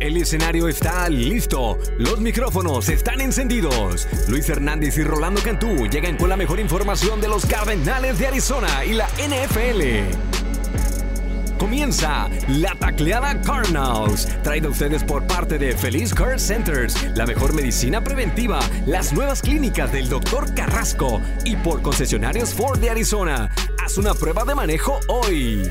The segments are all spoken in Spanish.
El escenario está listo, los micrófonos están encendidos. Luis Hernández y Rolando Cantú llegan con la mejor información de los Cardenales de Arizona y la NFL. Comienza la tacleada Cardinals, traída a ustedes por parte de Feliz Care Centers, la mejor medicina preventiva, las nuevas clínicas del Dr. Carrasco y por concesionarios Ford de Arizona. Haz una prueba de manejo hoy.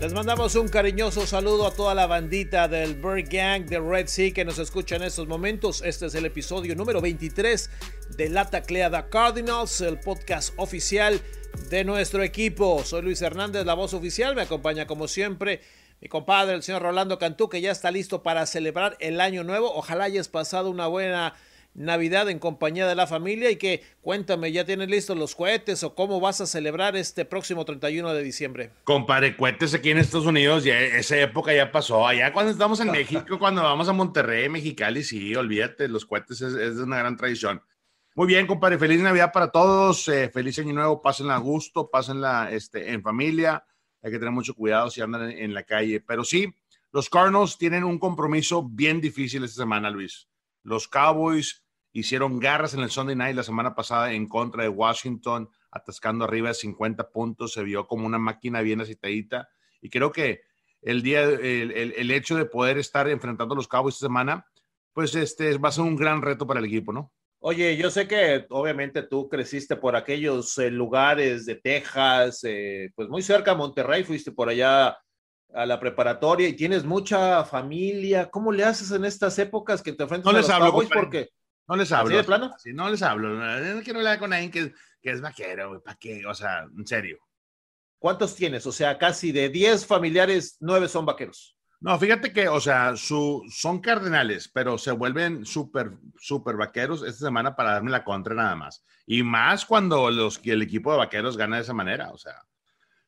Les mandamos un cariñoso saludo a toda la bandita del Bird Gang de Red Sea que nos escucha en estos momentos. Este es el episodio número 23 de La Tacleada Cardinals, el podcast oficial de nuestro equipo. Soy Luis Hernández, la voz oficial. Me acompaña como siempre mi compadre, el señor Rolando Cantú, que ya está listo para celebrar el año nuevo. Ojalá hayas pasado una buena Navidad en compañía de la familia y que cuéntame, ¿ya tienes listos los cohetes o cómo vas a celebrar este próximo 31 de diciembre? Compare, cohetes aquí en Estados Unidos, ya esa época ya pasó. Allá cuando estamos en México, cuando vamos a Monterrey, Mexicali, sí, olvídate, los cohetes es, es una gran tradición. Muy bien, compadre, feliz Navidad para todos, eh, feliz año nuevo, pásenla a gusto, pásenla este, en familia, hay que tener mucho cuidado si andan en, en la calle, pero sí, los Cardinals tienen un compromiso bien difícil esta semana, Luis. Los Cowboys hicieron garras en el Sunday Night la semana pasada en contra de Washington, atascando arriba de 50 puntos. Se vio como una máquina bien acitadita. Y creo que el día, el, el, el hecho de poder estar enfrentando a los Cowboys esta semana, pues este va a ser un gran reto para el equipo, ¿no? Oye, yo sé que obviamente tú creciste por aquellos eh, lugares de Texas, eh, pues muy cerca a Monterrey, fuiste por allá a la preparatoria y tienes mucha familia. ¿Cómo le haces en estas épocas que te enfrentas no a les los hablo. Porque No les hablo. ¿Así de plano? Sí, no les hablo. No quiero hablar con alguien que, que es vaquero, güey. ¿Para qué? O sea, en serio. ¿cuántos tienes? O sea, casi de 10 familiares, 9 son vaqueros. No, fíjate que, o sea, su, son cardenales, pero se vuelven súper, súper vaqueros esta semana para darme la contra nada más. Y más cuando los, el equipo de vaqueros gana de esa manera, o sea.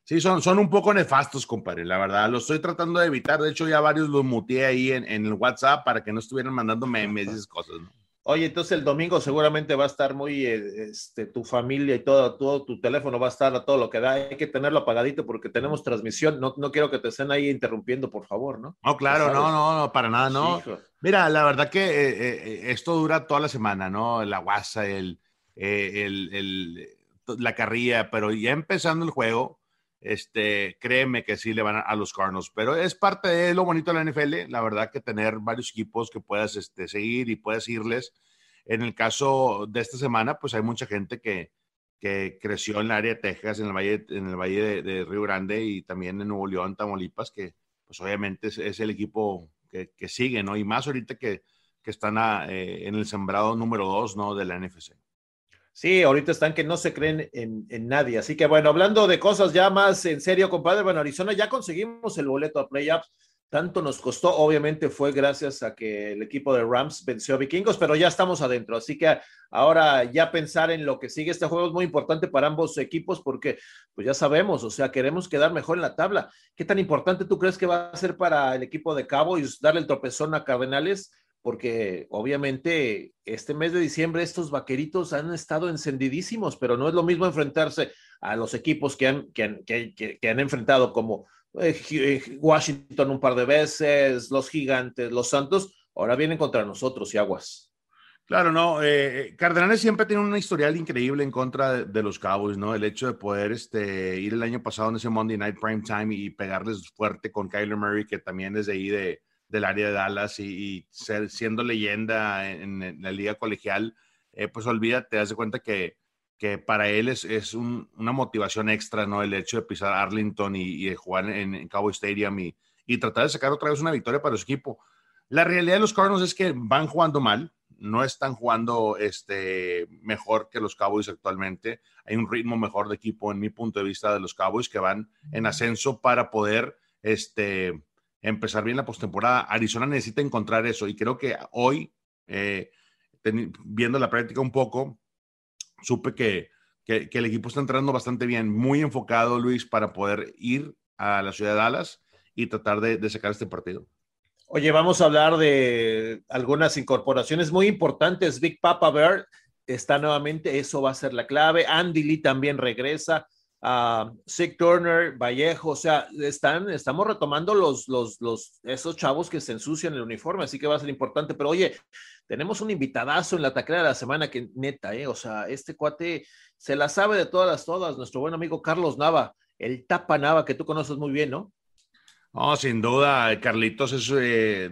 Sí, son, son un poco nefastos, compadre, la verdad. Lo estoy tratando de evitar. De hecho, ya varios los muteé ahí en, en el WhatsApp para que no estuvieran mandando memes y esas cosas, ¿no? Oye, entonces el domingo seguramente va a estar muy, eh, este, tu familia y todo, todo tu teléfono va a estar a todo lo que da. Hay que tenerlo apagadito porque tenemos transmisión. No, no quiero que te estén ahí interrumpiendo, por favor, ¿no? No, claro, no, no, no, para nada, no. Sí. Mira, la verdad que eh, eh, esto dura toda la semana, ¿no? La guasa, el, eh, el, el- la carrilla, pero ya empezando el juego, este, créeme que sí le van a, a los Cardinals, pero es parte de lo bonito de la NFL, la verdad que tener varios equipos que puedas este, seguir y puedas irles. En el caso de esta semana, pues hay mucha gente que, que creció en el área de Texas, en el Valle, en el valle de, de Río Grande y también en Nuevo León, Tamaulipas, que pues obviamente es, es el equipo que, que sigue, ¿no? Y más ahorita que, que están a, eh, en el sembrado número dos, ¿no? De la NFC. Sí, ahorita están que no se creen en, en nadie. Así que bueno, hablando de cosas ya más en serio, compadre, bueno, Arizona ya conseguimos el boleto a playoffs. Tanto nos costó, obviamente fue gracias a que el equipo de Rams venció a Vikingos, pero ya estamos adentro. Así que ahora ya pensar en lo que sigue este juego es muy importante para ambos equipos porque pues ya sabemos, o sea, queremos quedar mejor en la tabla. ¿Qué tan importante tú crees que va a ser para el equipo de Cowboys darle el tropezón a Cardenales? Porque obviamente este mes de diciembre estos vaqueritos han estado encendidísimos, pero no es lo mismo enfrentarse a los equipos que han, que han, que, han enfrentado como eh, Washington un par de veces, los gigantes, los santos, ahora vienen contra nosotros y aguas. Claro, no, eh, Cardenales siempre tiene una historial increíble en contra de, de, los Cowboys, ¿no? El hecho de poder este, ir el año pasado en ese Monday Night Prime Time y pegarles fuerte con Kyler Murray, que también es de ahí de, del área de Dallas y, y ser, siendo leyenda en, en, la liga colegial, eh, pues olvídate, te das cuenta que, que para él es, es un, una motivación extra, ¿no? El hecho de pisar Arlington y, y jugar en, en, Cowboy Stadium y, y, tratar de sacar otra vez una victoria para su equipo. La realidad de los Cardinals es que van jugando mal, no están jugando este, mejor que los Cowboys actualmente. Hay un ritmo mejor de equipo, en mi punto de vista, de los Cowboys que van en ascenso para poder este, empezar bien la postemporada. Arizona necesita encontrar eso y creo que hoy, eh, viendo la práctica un poco, supe que, que, que, el equipo está entrando bastante bien, muy enfocado, Luis, para poder ir a la ciudad de Dallas y tratar de, de sacar este partido. Oye, vamos a hablar de algunas incorporaciones muy importantes. Big Papa Bear está nuevamente, eso va a ser la clave. Andy Lee también regresa. A Sick Turner, Vallejo, o sea, están, estamos retomando los, los, los, esos chavos que se ensucian el uniforme, así que va a ser importante. Pero oye, tenemos un invitadazo en la taclea de la semana que neta, ¿eh? O sea, este cuate se la sabe de todas las todas, nuestro buen amigo Carlos Nava, el Tapa Nava, que tú conoces muy bien, ¿no? No, sin duda, Carlitos es, eh,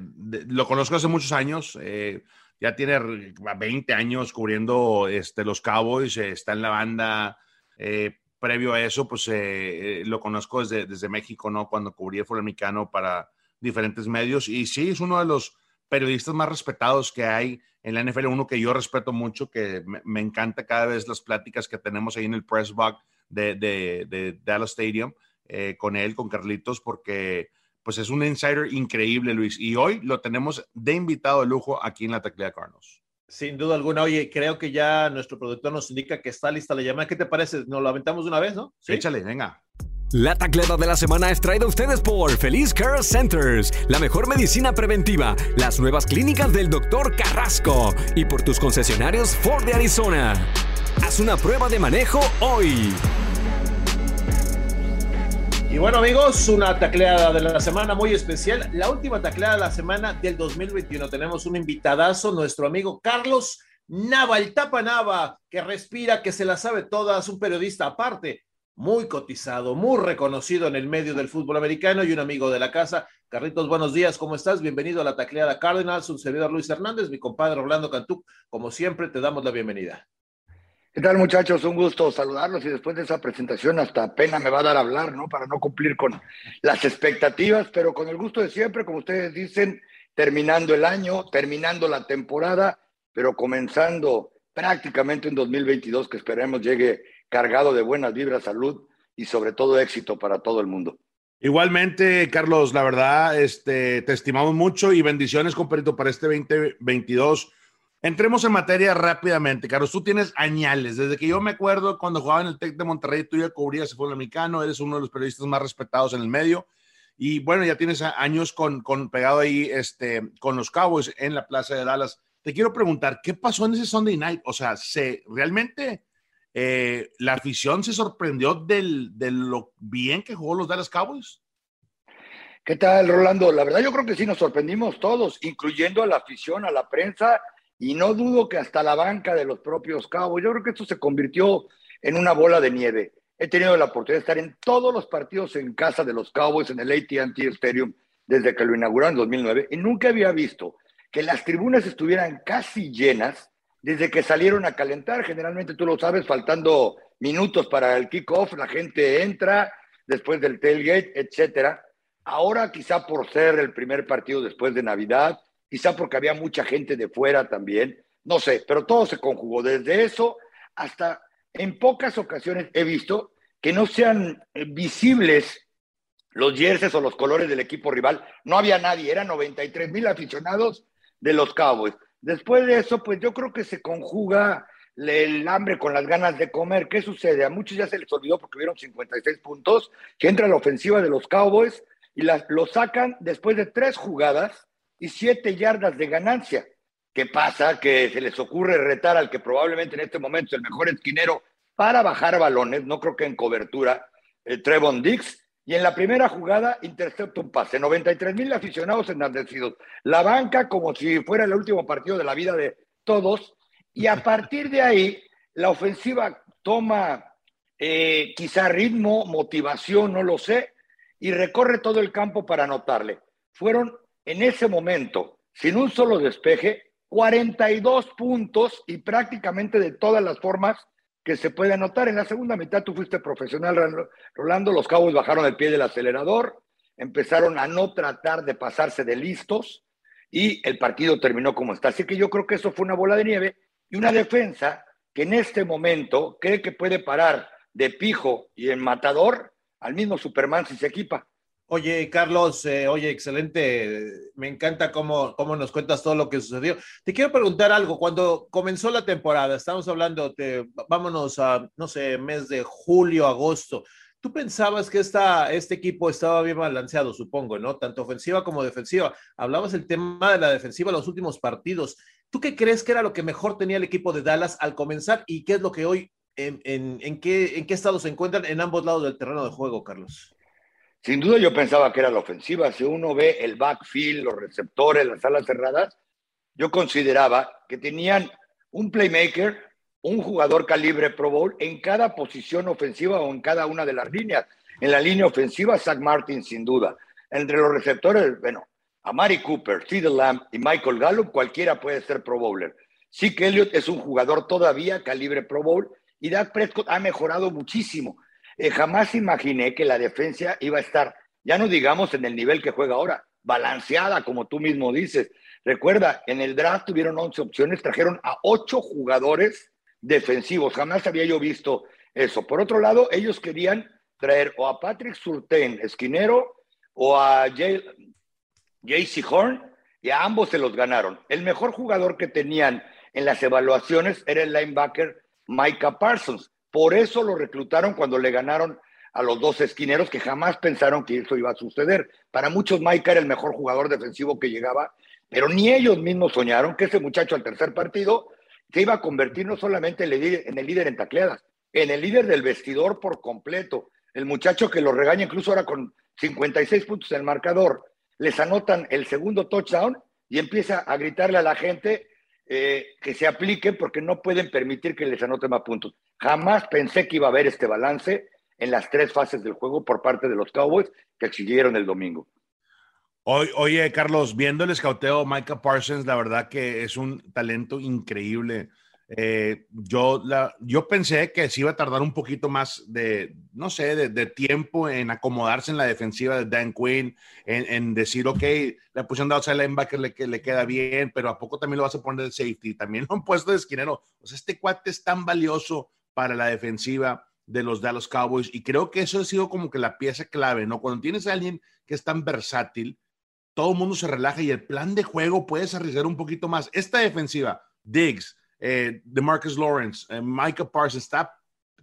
lo conozco hace muchos años. Eh, ya tiene 20 años cubriendo este, los Cowboys, está en la banda. Eh, previo a eso, pues eh, eh, lo conozco desde, México, ¿no? Cuando cubrí el fútbol americano para diferentes medios. Y sí, es uno de los periodistas más respetados que hay en la NFL, uno que yo respeto mucho, que me, encanta cada vez las pláticas que tenemos ahí en el press box de, de, Dallas Stadium eh, con él, con Carlitos, porque pues es un insider increíble, Luis. Y hoy lo tenemos de invitado de lujo aquí en la Teclea Carlos. Sin duda alguna. Oye, creo que ya nuestro productor nos indica que está lista la llamada. ¿Qué te parece? Nos lo aventamos de una vez, ¿no? ¿Sí? Échale, venga. La tacleta de la semana es traída a ustedes por Feliz Care Centers, la mejor medicina preventiva, las nuevas clínicas del Dr. Carrasco y por tus concesionarios Ford de Arizona. Haz una prueba de manejo hoy. Y bueno amigos, una tacleada de la semana muy especial, la última tacleada de la semana del 2021. Tenemos un invitadazo, nuestro amigo Carlos Nava, el tapa Nava, que respira, que se la sabe todas, un periodista aparte, muy cotizado, muy reconocido en el medio del fútbol americano y un amigo de la casa. Carlitos, buenos días, ¿cómo estás? Bienvenido a la tacleada Cardinals, un servidor Luis Hernández, mi compadre Orlando Cantú. Como siempre, te damos la bienvenida. ¿Qué tal muchachos? Un gusto saludarlos y después de esa presentación hasta pena me va a dar a hablar, ¿no? Para no cumplir con las expectativas, pero con el gusto de siempre, como ustedes dicen, terminando el año, terminando la temporada, pero comenzando prácticamente en 2022 que esperemos llegue cargado de buenas vibras, salud y sobre todo éxito para todo el mundo. Igualmente, Carlos, la verdad, este, te estimamos mucho y bendiciones, compadrito, para este 2022 Entremos en materia rápidamente, Carlos. Tú tienes añales. Desde que yo me acuerdo cuando jugaba en el Tec de Monterrey, tú ya cubrías el fútbol americano, eres uno de los periodistas más respetados en el medio. Y bueno, ya tienes años con, con pegado ahí este, con los Cowboys en la Plaza de Dallas. Te quiero preguntar, ¿qué pasó en ese Sunday night? O sea, ¿se, ¿realmente eh, la afición se sorprendió del, de lo bien que jugó los Dallas Cowboys? ¿Qué tal, Rolando? La verdad yo creo que sí nos sorprendimos todos, incluyendo a la afición, a la prensa y no dudo que hasta la banca de los propios Cowboys. Yo creo que esto se convirtió en una bola de nieve. He tenido la oportunidad de estar en todos los partidos en casa de los Cowboys en el AT&T Stadium desde que lo inauguraron en 2009 y nunca había visto que las tribunas estuvieran casi llenas desde que salieron a calentar. Generalmente tú lo sabes, faltando minutos para el kickoff, la gente entra después del tailgate, etcétera. Ahora quizá por ser el primer partido después de Navidad, quizá porque había mucha gente de fuera también, no sé, pero todo se conjugó. Desde eso hasta en pocas ocasiones he visto que no sean eh, visibles los jerseys o los colores del equipo rival. No había nadie, eran 93 mil aficionados de los Cowboys. Después de eso, pues yo creo que se conjuga el hambre con las ganas de comer. ¿Qué sucede? A muchos ya se les olvidó porque vieron 56 puntos, que entra la ofensiva de los Cowboys y las, lo sacan después de tres jugadas y siete yardas de ganancia. ¿Qué pasa? Que se les ocurre retar al que probablemente en este momento es el mejor esquinero para bajar balones, no creo que en cobertura, eh, Trevon Dix, y en la primera jugada intercepta un pase. 93 mil aficionados enardecidos. La banca como si fuera el último partido de la vida de todos. Y a partir de ahí, la ofensiva toma eh, quizá ritmo, motivación, no lo sé, y recorre todo el campo para anotarle. Fueron en ese momento, sin un solo despeje, 42 puntos y prácticamente de todas las formas que se puede anotar. En la segunda mitad tú fuiste profesional, Rolando, los cabos bajaron el pie del acelerador, empezaron a no tratar de pasarse de listos y el partido terminó como está. Así que yo creo que eso fue una bola de nieve y una defensa que en este momento cree que puede parar de pijo y en matador al mismo Superman si se equipa. Oye, Carlos, eh, oye, excelente. Me encanta cómo, cómo nos cuentas todo lo que sucedió. Te quiero preguntar algo. Cuando comenzó la temporada, estamos hablando de, vámonos a, no sé, mes de julio, agosto. ¿Tú pensabas que esta, este equipo estaba bien balanceado, supongo, ¿no? Tanto ofensiva como defensiva. Hablabas del tema de la defensiva en los últimos partidos. ¿Tú qué crees que era lo que mejor tenía el equipo de Dallas al comenzar y qué es lo que hoy ¿En, en, qué, ¿En qué estado se encuentran en ambos lados del terreno de juego, Carlos? Sin duda yo pensaba que era la ofensiva. Si uno ve el backfield, los receptores, las alas cerradas, yo consideraba que tenían un playmaker, un jugador calibre Pro Bowl en cada posición ofensiva o en cada una de las líneas. En la línea ofensiva, Zach Martin, sin duda. Entre los receptores, bueno, a Mari Cooper, Sid Lamb y Michael Gallup, cualquiera puede ser Pro Bowler. Sí que Elliott es un jugador todavía calibre Pro Bowl y Dak Prescott ha mejorado muchísimo. Eh, jamás imaginé que la defensa iba a estar, ya no digamos en el nivel que juega ahora, balanceada, como tú mismo dices. Recuerda, en el draft tuvieron 11 opciones, trajeron a 8 jugadores defensivos. Jamás había yo visto eso. Por otro lado, ellos querían traer o a Patrick Surtain, esquinero, o a JC Horn, y a ambos se los ganaron. El mejor jugador que tenían en las evaluaciones era el linebacker Micah Parsons. Por eso lo reclutaron cuando le ganaron a los dos esquineros que jamás pensaron que eso iba a suceder. Para muchos Micah era el mejor jugador defensivo que llegaba, pero ni ellos mismos soñaron que ese muchacho al tercer partido se iba a convertir no solamente en, el líder en tacleadas, en el líder del vestidor por completo. El muchacho que lo regaña incluso ahora con 56 puntos en el marcador, les anotan el segundo touchdown y empieza a gritarle a la gente eh, que se apliquen porque no pueden permitir que les anoten más puntos. Jamás pensé que iba a haber este balance en las tres fases del juego por parte de los Cowboys que exigieron el domingo. Oye, Carlos, viendo el escauteo, Micah Parsons, la verdad que es un talento increíble. Eh, yo, la, yo pensé que se iba a tardar un poquito más de, no sé, de, tiempo en acomodarse en la defensiva de Dan Quinn, en, decir, ok, la posición de outside linebacker le, le queda bien, pero ¿a poco también lo vas a poner de safety? También lo han puesto de esquinero. O sea, este cuate es tan valioso para la defensiva de los Dallas Cowboys y creo que eso ha sido como que la pieza clave, ¿no? Cuando tienes a alguien que es tan versátil, todo el mundo se relaja y el plan de juego puedes arriesgar un poquito más. Esta defensiva, Diggs, eh, de Marcus Lawrence, eh, Micah Parsons, está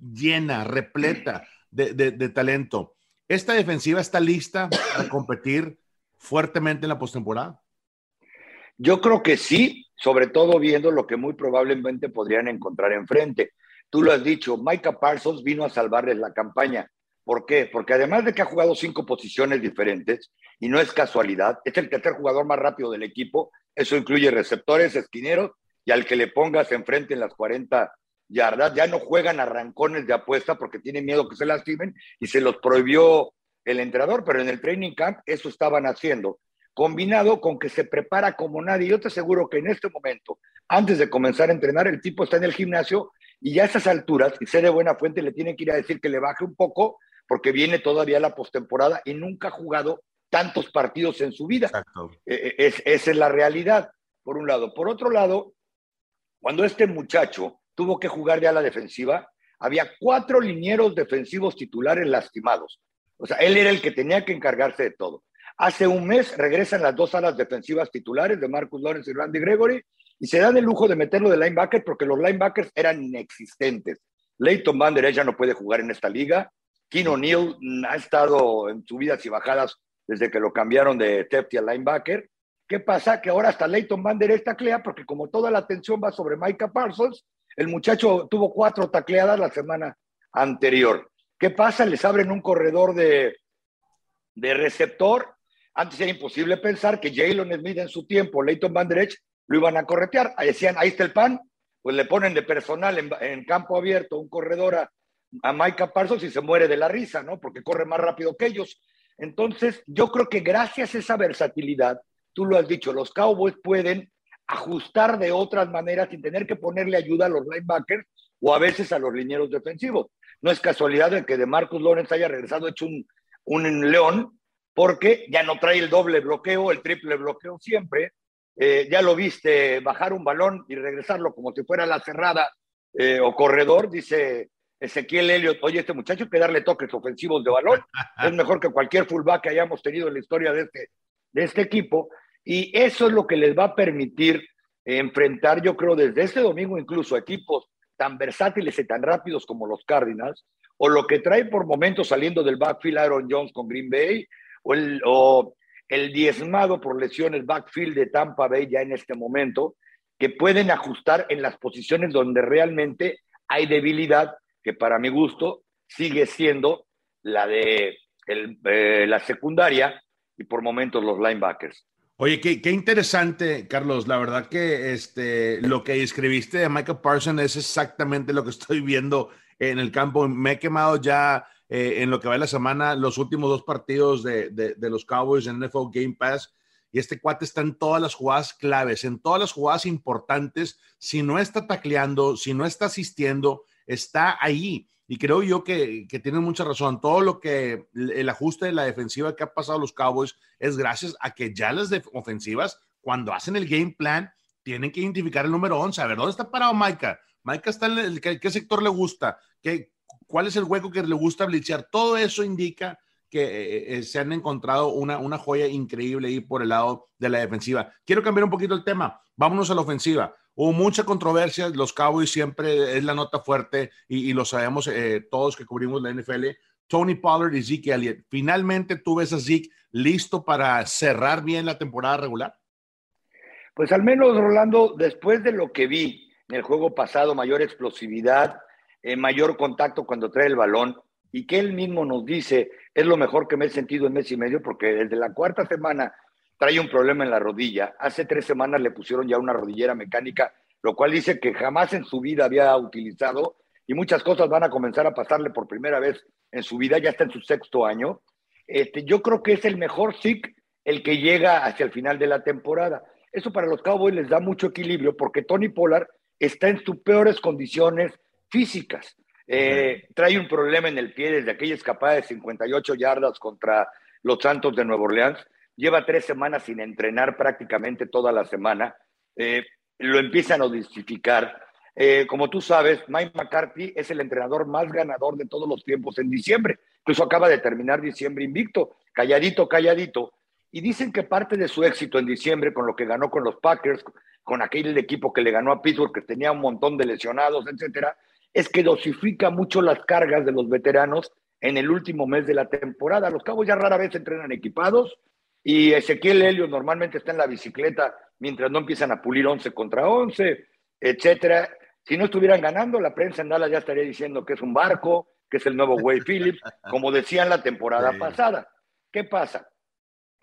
llena, repleta de, talento. ¿Esta defensiva está lista para competir fuertemente en la postemporada? Yo creo que sí, sobre todo viendo lo que muy probablemente podrían encontrar enfrente. Tú lo has dicho, Micah Parsons vino a salvarles la campaña. ¿Por qué? Porque además de que ha jugado cinco posiciones diferentes, y no es casualidad, es el tercer jugador más rápido del equipo, eso incluye receptores, esquineros, y al que le pongas enfrente en las 40 yardas, ya no juegan arrancones de apuesta porque tienen miedo que se lastimen, y se los prohibió el entrenador, pero en el training camp eso estaban haciendo, combinado con que se prepara como nadie. Yo te aseguro que en este momento, antes de comenzar a entrenar, el tipo está en el gimnasio y ya a esas alturas, y sé de buena fuente, le tiene que ir a decir que le baje un poco porque viene todavía la postemporada y nunca ha jugado tantos partidos en su vida. E, e, es, esa es la realidad, por un lado. Por otro lado, cuando este muchacho tuvo que jugar ya a la defensiva, había cuatro linieros defensivos titulares lastimados. O sea, él era el que tenía que encargarse de todo. Hace un mes regresan las dos alas defensivas titulares de Marcus Lawrence y Randy Gregory y se dan el lujo de meterlo de linebacker porque los linebackers eran inexistentes. Leighton Van Der ya no puede jugar en esta liga. Kino O'Neill ha estado en subidas y bajadas desde que lo cambiaron de safety a linebacker. ¿Qué pasa? Que ahora hasta Leighton Van Der taclea porque como toda la atención va sobre Micah Parsons, el muchacho tuvo cuatro tacleadas la semana anterior. ¿Qué pasa? Les abren un corredor de, de receptor. Antes era imposible pensar que Jalen Smith en su tiempo, Leighton Van Der lo iban a corretear. Decían, ahí está el pan. Pues le ponen de personal en, campo abierto un corredor a, a Micah Parsons y se muere de la risa, ¿no? Porque corre más rápido que ellos. Entonces, yo creo que gracias a esa versatilidad, tú lo has dicho, los Cowboys pueden ajustar de otras maneras sin tener que ponerle ayuda a los linebackers o a veces a los linieros defensivos. No es casualidad de que de Marcus Lawrence haya regresado hecho un, un león, porque ya no trae el doble bloqueo, el triple bloqueo siempre. Eh, ya lo viste bajar un balón y regresarlo como si fuera la cerrada eh, o corredor, dice Ezequiel Elliott, oye, este muchacho hay que darle toques ofensivos de balón, es mejor que cualquier fullback que hayamos tenido en la historia de este, de este equipo, y eso es lo que les va a permitir enfrentar, yo creo, desde este domingo incluso equipos tan versátiles y tan rápidos como los Cardinals, o lo que trae por momentos saliendo del backfield Aaron Jones con Green Bay, o el, diezmado por lesiones backfield de Tampa Bay ya en este momento, que pueden ajustar en las posiciones donde realmente Hay debilidad que para mi gusto sigue siendo la de eh, la secundaria y por momentos los linebackers. Oye, qué, qué, interesante, Carlos. La verdad que este, lo que escribiste de Michael Parsons es exactamente lo que estoy viendo en el campo. Me he quemado ya eh, en lo que va de la semana los últimos dos partidos de, de, de, los Cowboys en NFL Game Pass. Y este cuate está en todas las jugadas claves, en todas las jugadas importantes. Si no está tacleando, si no está asistiendo, está ahí. Y creo yo que, que tienen mucha razón. Todo lo que el ajuste de la defensiva que ha pasado los Cowboys es gracias a que ya las ofensivas, cuando hacen el game plan, tienen que identificar el número 11. A ver, ¿dónde está parado Maika? Maika está en el, ¿qué, sector le gusta? ¿Qué, ¿Cuál es el hueco que le gusta blitzear? Todo eso indica que eh, eh, se han encontrado una, una joya increíble ahí por el lado de la defensiva. Quiero cambiar un poquito el tema. Vámonos a la ofensiva. Hubo mucha controversia, los Cowboys siempre es la nota fuerte y, lo sabemos eh, todos que cubrimos la NFL. Tony Pollard y Zeke Elliott. ¿Finalmente tú ves a Zeke listo para cerrar bien la temporada regular? Pues al menos, Rolando, después de lo que vi en el juego pasado, mayor explosividad, eh, mayor contacto cuando trae el balón, y que él mismo nos dice, es lo mejor que me he sentido en mes y medio, porque desde la cuarta semana trae un problema en la rodilla. Hace tres semanas le pusieron ya una rodillera mecánica, lo cual dice que jamás en su vida había utilizado y muchas cosas van a comenzar a pasarle por primera vez en su vida, ya está en su sexto año. Este, yo creo que es el mejor SIC el que llega hacia el final de la temporada. Eso para los Cowboys les da mucho equilibrio porque Tony Pollard está en sus peores condiciones físicas. Eh, trae un problema en el pie desde aquella escapada de 58 yardas contra los Santos de Nueva Orleans lleva tres semanas sin entrenar prácticamente toda la semana, eh, lo empiezan a justificar. Eh, como tú sabes, Mike McCarthy es el entrenador más ganador de todos los tiempos en diciembre. Incluso acaba de terminar diciembre invicto, calladito, calladito. Y dicen que parte de su éxito en diciembre, con lo que ganó con los Packers, con aquel equipo que le ganó a Pittsburgh, que tenía un montón de lesionados, etcétera, es que dosifica mucho las cargas de los veteranos en el último mes de la temporada. Los cabos ya rara vez entrenan equipados, y Ezequiel Helio normalmente está en la bicicleta mientras no empiezan a pulir 11 contra 11, etcétera. Si no estuvieran ganando, la prensa en Dallas ya estaría diciendo que es un barco, que es el nuevo Wade Phillips, como decían la temporada pasada. ¿Qué pasa?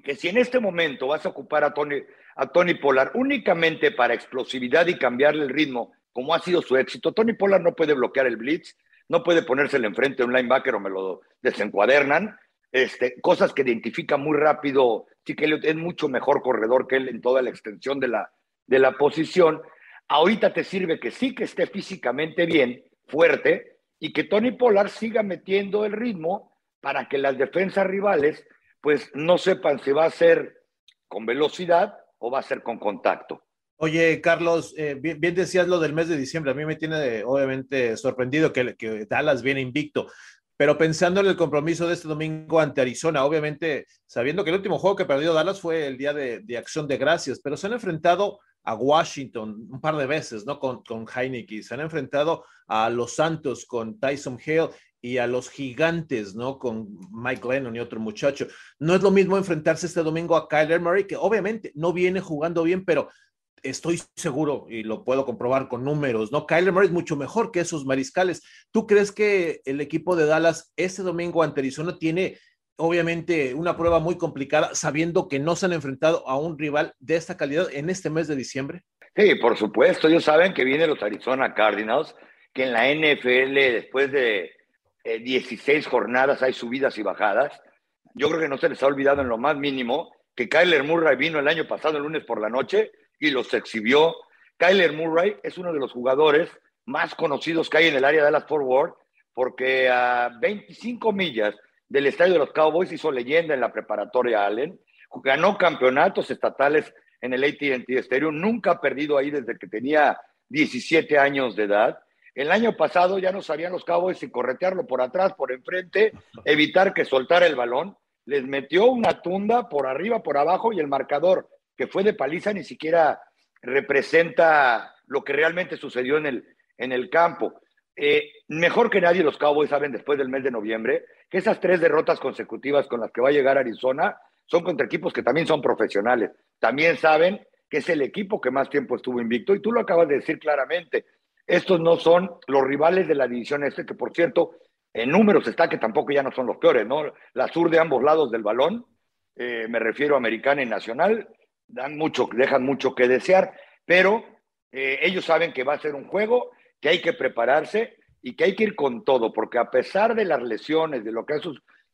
Que si en este momento vas a ocupar a Tony, a Tony Pollard únicamente para explosividad y cambiarle el ritmo, como ha sido su éxito, Tony Pollard no puede bloquear el blitz, no puede ponérsele enfrente a un linebacker o me lo desencuadernan, este, cosas que identifica muy rápido sí que es mucho mejor corredor que él en toda la extensión de la, de la posición. Ahorita te sirve que sí que esté físicamente bien, fuerte, y que Tony Pollard siga metiendo el ritmo para que las defensas rivales pues no sepan si va a ser con velocidad o va a ser con contacto. Oye, Carlos, eh, bien, decías lo del mes de diciembre. A mí me tiene obviamente sorprendido que, que Dallas viene invicto. Pero pensando en el compromiso de este domingo ante Arizona, obviamente sabiendo que el último juego que perdió Dallas fue el día de, acción de gracias, pero se han enfrentado a Washington un par de veces, ¿no? Con, con Heineken, se han enfrentado a los Santos con Tyson Hill y a los gigantes, ¿no? Con Mike Lennon y otro muchacho. No es lo mismo enfrentarse este domingo a Kyler Murray, que obviamente no viene jugando bien, pero estoy seguro y lo puedo comprobar con números, ¿no? Kyler Murray es mucho mejor que esos mariscales. ¿Tú crees que el equipo de Dallas este domingo ante Arizona tiene obviamente una prueba muy complicada sabiendo que no se han enfrentado a un rival de esta calidad en este mes de diciembre? Sí, por supuesto. Ellos saben que vienen los Arizona Cardinals, que en la NFL después de 16 eh, jornadas hay subidas y bajadas. Yo creo que no se les ha olvidado en lo más mínimo que Kyler Murray vino el año pasado, el lunes por la noche, y los exhibió. Kyler Murray es uno de los jugadores más conocidos que hay en el área de las Forward, porque a 25 millas del estadio de los Cowboys hizo leyenda en la preparatoria Allen, ganó campeonatos estatales en el AT&T Stadium, nunca ha perdido ahí desde que tenía 17 años de edad. El año pasado ya no sabían los Cowboys si corretearlo por atrás, por enfrente, evitar que soltara el balón. Les metió una tunda por arriba, por abajo y el marcador que fue de paliza ni siquiera representa lo que realmente sucedió en el, en el campo. Eh, mejor que nadie los Cowboys saben después del mes de noviembre que esas tres derrotas consecutivas con las que va a llegar Arizona son contra equipos que también son profesionales. También saben que es el equipo que más tiempo estuvo invicto y tú lo acabas de decir claramente. estos no son los rivales de la división este, que por cierto, en números está que tampoco ya no son los peores, ¿no? La sur de ambos lados del balón, eh, me refiero a americana y nacional, dan mucho, dejan mucho que desear, pero eh, ellos saben que va a ser un juego, que hay que prepararse y que hay que ir con todo, porque a pesar de las lesiones, de lo que ha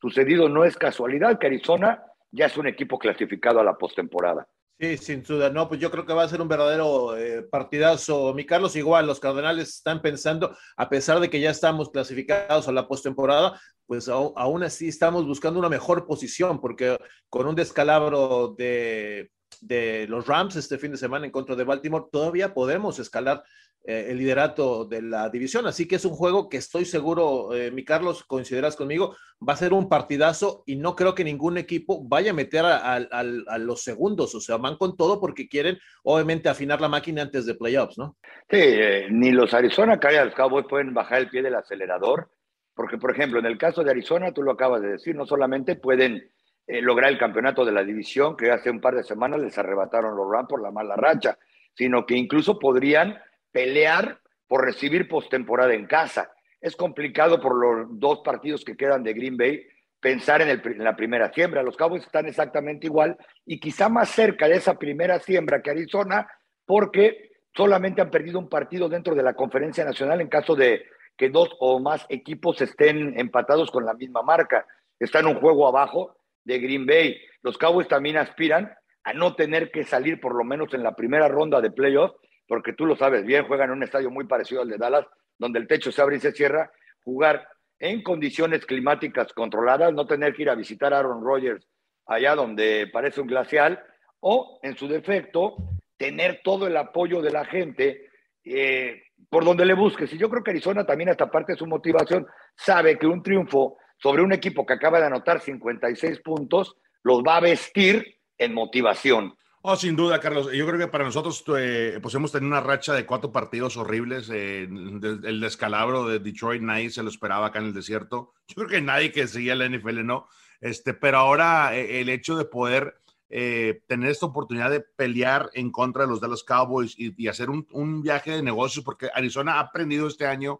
sucedido, no es casualidad que Arizona ya es un equipo clasificado a la postemporada. Sí, sin duda. No, pues yo creo que va a ser un verdadero eh, partidazo. Mi Carlos, igual, los Cardenales están pensando, a pesar de que ya estamos clasificados a la postemporada, pues aún así estamos buscando una mejor posición, porque con un descalabro de, de los Rams este fin de semana en contra de Baltimore, todavía podemos escalar eh, el liderato de la división. Así que es un juego que estoy seguro, eh, mi Carlos, coincidirás conmigo, va a ser un partidazo y no creo que ningún equipo vaya a meter a, los segundos. O sea, van con todo porque quieren, obviamente, afinar la máquina antes de playoffs, ¿no? Sí, eh, ni los Arizona los Cowboys pueden bajar el pie del acelerador. Porque, por ejemplo, en el caso de Arizona, tú lo acabas de decir, no solamente pueden lograr el campeonato de la división, que hace un par de semanas les arrebataron los Rams por la mala racha, sino que incluso podrían pelear por recibir postemporada en casa. Es complicado por los dos partidos que quedan de Green Bay pensar en, en, la primera siembra. Los Cowboys están exactamente igual y quizá más cerca de esa primera siembra que Arizona porque solamente han perdido un partido dentro de la conferencia nacional en caso de que dos o más equipos estén empatados con la misma marca. Están un juego abajo de Green Bay. Los Cowboys también aspiran a no tener que salir por lo menos en la primera ronda de playoff porque tú lo sabes bien, juegan en un estadio muy parecido al de Dallas, donde el techo se abre y se cierra, jugar en condiciones climáticas controladas, no tener que ir a visitar a Aaron Rodgers allá donde parece un glacial, o en su defecto, tener todo el apoyo de la gente eh, por donde le busques. Y yo creo que Arizona también, esta parte de su motivación, sabe que un triunfo sobre un equipo que acaba de anotar 56 puntos los va a vestir en motivación. Oh, sin duda, Carlos. Yo creo que para nosotros eh, pues hemos tenido una racha de cuatro partidos horribles. Eh, el descalabro de Detroit, nadie se lo esperaba acá en el desierto. Yo creo que nadie que seguía la NFL, ¿no? Este, pero ahora eh, el hecho de poder tener esta oportunidad de pelear en contra de los Dallas Cowboys y, hacer un, viaje de negocios, porque Arizona ha aprendido este año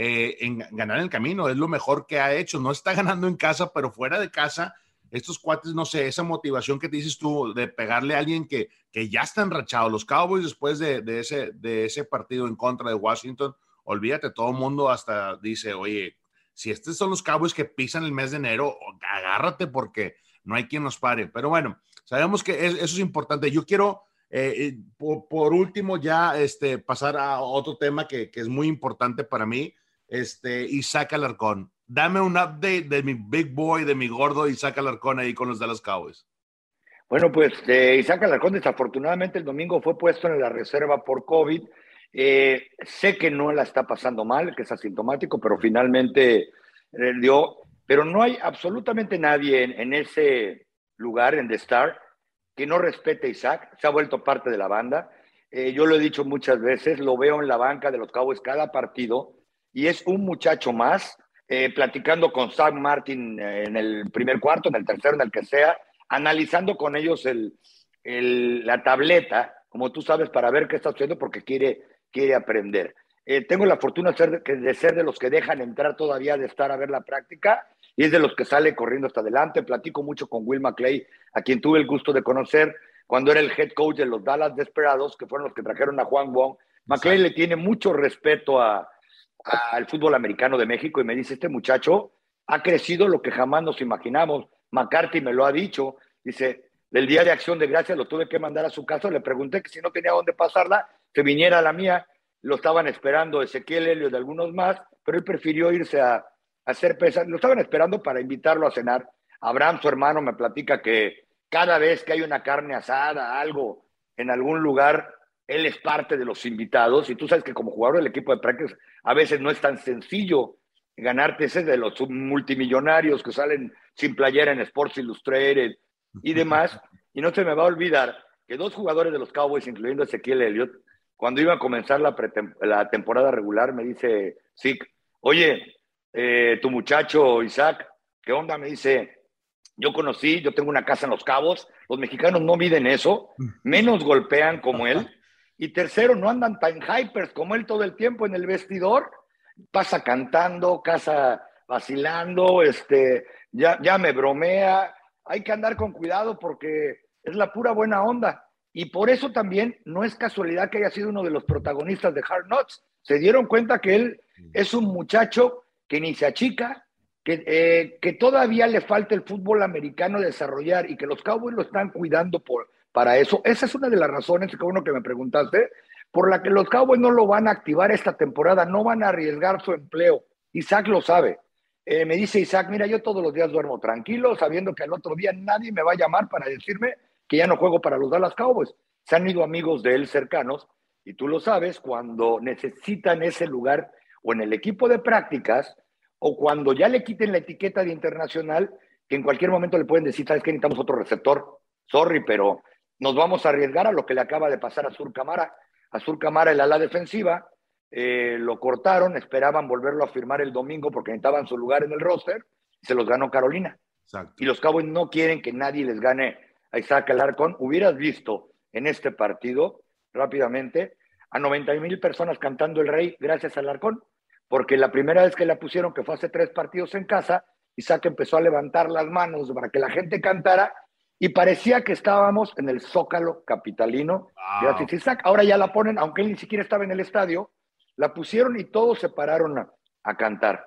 en ganar el camino. Es lo mejor que ha hecho. No está ganando en casa, pero fuera de casa estos cuates, no sé, esa motivación que te dices tú de pegarle a alguien que, que ya está enrachado. Los Cowboys después de, de, ese, de ese partido en contra de Washington, olvídate, todo el mundo hasta dice, oye, si estos son los Cowboys que pisan el mes de enero, agárrate porque no hay quien nos pare. Pero bueno, sabemos que eso es importante. Yo quiero, eh, eh, por, último, ya este, pasar a otro tema que, que es muy importante para mí, este, Isaac Alarcón dame un update de mi big boy, de mi gordo Isaac Alarcón ahí con los Dallas Cowboys. Bueno, pues eh, Isaac Alarcón desafortunadamente el domingo fue puesto en la reserva por COVID. Eh, sé que no la está pasando mal, que es asintomático, pero finalmente eh, dio. Pero no hay absolutamente nadie en, ese lugar, en The Star, que no respete a Isaac. Se ha vuelto parte de la banda. yo lo he dicho muchas veces, lo veo en la banca de los Cowboys cada partido y es un muchacho más eh, platicando con Sam Martin eh, en el primer cuarto, en el tercero, en el que sea, analizando con ellos el, la tableta, como tú sabes, para ver qué está haciendo porque quiere, quiere aprender. Eh, tengo la fortuna de ser, de ser de los que dejan entrar todavía, de estar a ver la práctica, y es de los que sale corriendo hasta adelante. Platico mucho con Will McClay, a quien tuve el gusto de conocer cuando era el head coach de los Dallas Desperados, que fueron los que trajeron a Juan Wong. McClay le tiene mucho respeto a, al fútbol americano de México y me dice, este muchacho ha crecido lo que jamás nos imaginamos. McCarthy me lo ha dicho. Dice, del Día de Acción de Gracias lo tuve que mandar a su casa. Le pregunté que si no tenía dónde pasarla, que viniera a la mía. Lo estaban esperando Ezequiel Helio de algunos más, pero él prefirió irse a, hacer pesas. Lo estaban esperando para invitarlo a cenar. Abraham, su hermano, me platica que cada vez que hay una carne asada, algo en algún lugar, él es parte de los invitados y tú sabes que como jugador del equipo de prácticas a veces no es tan sencillo ganarte ese de los multimillonarios que salen sin playera en Sports Illustrated y demás. Y no se me va a olvidar que dos jugadores de los Cowboys, incluyendo Ezequiel Elliott, cuando iba a comenzar la, la temporada regular, me dice Zeke, oye, eh, tu muchacho Isaac, ¿qué onda? Me dice, yo conocí, yo tengo una casa en Los Cabos, los mexicanos no miden eso, menos golpean como él Y tercero, no andan tan hypers como él todo el tiempo en el vestidor. Pasa cantando, casa vacilando, este, ya, ya me bromea. Hay que andar con cuidado porque es la pura buena onda. Y por eso también no es casualidad que haya sido uno de los protagonistas de Hard Knocks. Se dieron cuenta que él es un muchacho que ni se achica, que, eh, que todavía le falta el fútbol americano desarrollar y que los Cowboys lo están cuidando por, para eso. Esa es una de las razones, que uno que me preguntaste, por la que los Cowboys no lo van a activar esta temporada, no van a arriesgar su empleo. Isaac lo sabe. Eh, me dice Isaac, mira, yo todos los días duermo tranquilo, sabiendo que al otro día nadie me va a llamar para decirme que ya no juego para los Dallas Cowboys. Se han ido amigos de él cercanos y tú lo sabes, cuando necesitan ese lugar o en el equipo de prácticas o cuando ya le quiten la etiqueta de internacional, que en cualquier momento le pueden decir, ¿sabes qué? Necesitamos otro receptor. Sorry, pero nos vamos a arriesgar a lo que le acaba de pasar a Sur Camara. A Sur Camara, el ala defensiva, eh, lo cortaron, esperaban volverlo a firmar el domingo porque necesitaban su lugar en el roster, se los ganó Carolina. Y los Cowboys no quieren que nadie les gane a Isaac Alarcón. Hubieras visto en este partido, rápidamente, a 90 mil personas cantando el rey gracias a Alarcón, porque la primera vez que la pusieron, que fue hace tres partidos en casa, Isaac empezó a levantar las manos para que la gente cantara y parecía que estábamos en el Zócalo capitalino. Gracias, Isaac. Ahora ya la ponen, aunque él ni siquiera estaba en el estadio, la pusieron y todos se pararon a, cantar.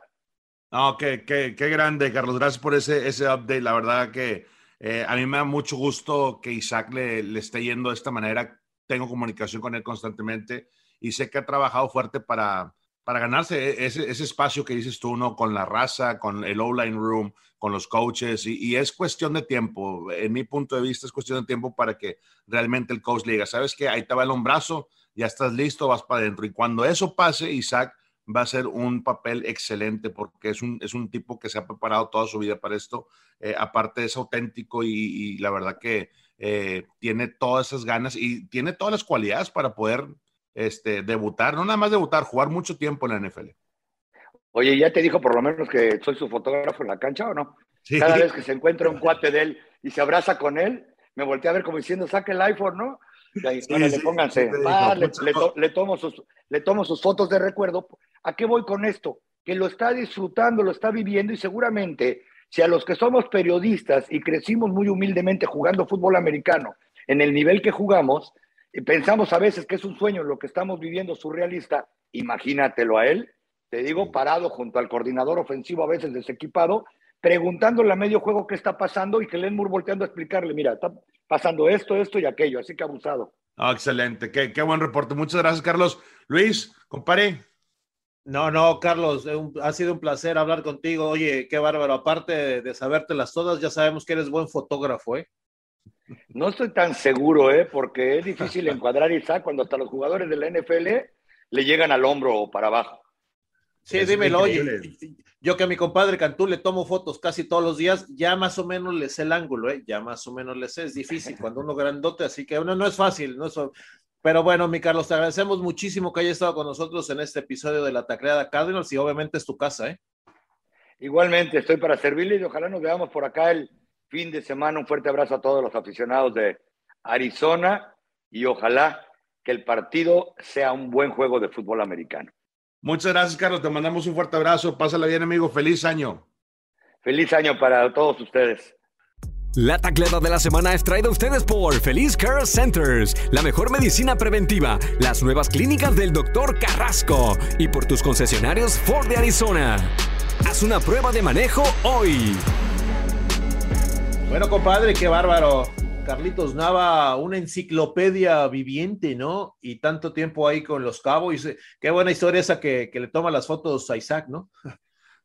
No, qué, qué, qué, grande, Carlos. Gracias por ese, ese update. La verdad que eh, a mí me da mucho gusto que Isaac le, le esté yendo de esta manera. Tengo comunicación con él constantemente y sé que ha trabajado fuerte para, para ganarse ese, espacio que dices tú, ¿no? Con la raza, con el online room, con los coaches, y, es cuestión de tiempo. En mi punto de vista, es cuestión de tiempo para que realmente el coach le ¿sabes qué? Ahí te va el hombrazo, ya estás listo, vas para adentro. Y cuando eso pase, Isaac va a ser un papel excelente porque es un, es un tipo que se ha preparado toda su vida para esto. Eh, aparte es auténtico y, la verdad que eh, tiene todas esas ganas y tiene todas las cualidades para poder este, debutar, no nada más debutar, jugar mucho tiempo en la NFL. Oye, ¿ya te dijo por lo menos que soy su fotógrafo en la cancha o no? Cada vez que se encuentra un cuate de él y se abraza con él, me volteé a ver como diciendo, saque el iPhone, ¿no? le pónganse, le, tomo sus, le tomo sus fotos de recuerdo. ¿A qué voy con esto? Que lo está disfrutando, lo está viviendo y seguramente si a los que somos periodistas y crecimos muy humildemente jugando fútbol americano en el nivel que jugamos, y pensamos a veces que es un sueño lo que estamos viviendo surrealista, imagínatelo a él, te digo, parado junto al coordinador ofensivo a veces desequipado, preguntándole a medio juego qué está pasando y que Len Moore volteando a explicarle, mira, está pasando esto, esto y aquello, así que abusado. Ah, excelente, qué, qué, buen reporte. Muchas gracias, Carlos. Luis, compare. No, no, Carlos, ha sido un placer hablar contigo. Oye, qué bárbaro. Aparte de, de sabértelas todas, ya sabemos que eres buen fotógrafo, ¿eh? No estoy tan seguro, ¿eh? porque es difícil encuadrar Isaac cuando hasta los jugadores de la NFL le llegan al hombro o para abajo. Sí, dímelo, oye, yo que a mi compadre Cantú le tomo fotos casi todos los días, ya más o menos le sé el ángulo, ¿eh? ya más o menos le sé, es difícil cuando uno grandote, así que uno no es fácil, no es Pero bueno, mi Carlos, te agradecemos muchísimo que hayas estado con nosotros en este episodio de la Tacleada Cardinals y obviamente es tu casa, ¿eh? Igualmente, estoy para servirle y ojalá nos veamos por acá el fin de semana. Un fuerte abrazo a todos los aficionados de Arizona y ojalá que el partido sea un buen juego de fútbol americano. Muchas gracias, Carlos. Te mandamos un fuerte abrazo. Pásala bien, amigo. Feliz año. Feliz año para todos ustedes. La tacleta de la semana es traída a ustedes por Feliz Care Centers, la mejor medicina preventiva, las nuevas clínicas del Dr. Carrasco y por tus concesionarios Ford de Arizona. Haz una prueba de manejo hoy. Bueno, compadre, qué bárbaro. Carlitos Nava, una enciclopedia viviente, ¿no? Y tanto tiempo ahí con los cabos. Qué buena historia esa que, le toma las fotos a Isaac, ¿no?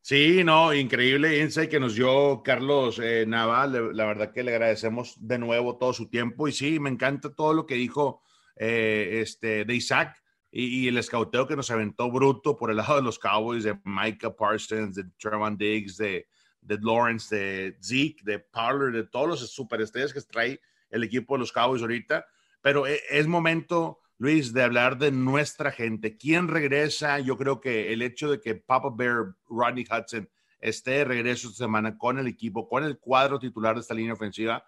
Sí, no, increíble insight que nos dio Carlos eh, Nava. la verdad que le agradecemos de nuevo todo su tiempo. Y sí, me encanta todo lo que dijo eh, este, de Isaac y, el escauteo que nos aventó bruto por el lado de los Cowboys, de Micah Parsons, de Trevon Diggs, de de Lawrence, de Zeke, de Parler, de todos los superestrellas que trae el equipo de los Cowboys ahorita. Pero e, es momento, Luis, de hablar de nuestra gente. ¿Quién regresa? Yo creo que el hecho de que Papa Bear, Rodney Hudson, esté de regreso esta semana con el equipo, con el cuadro titular de esta línea ofensiva,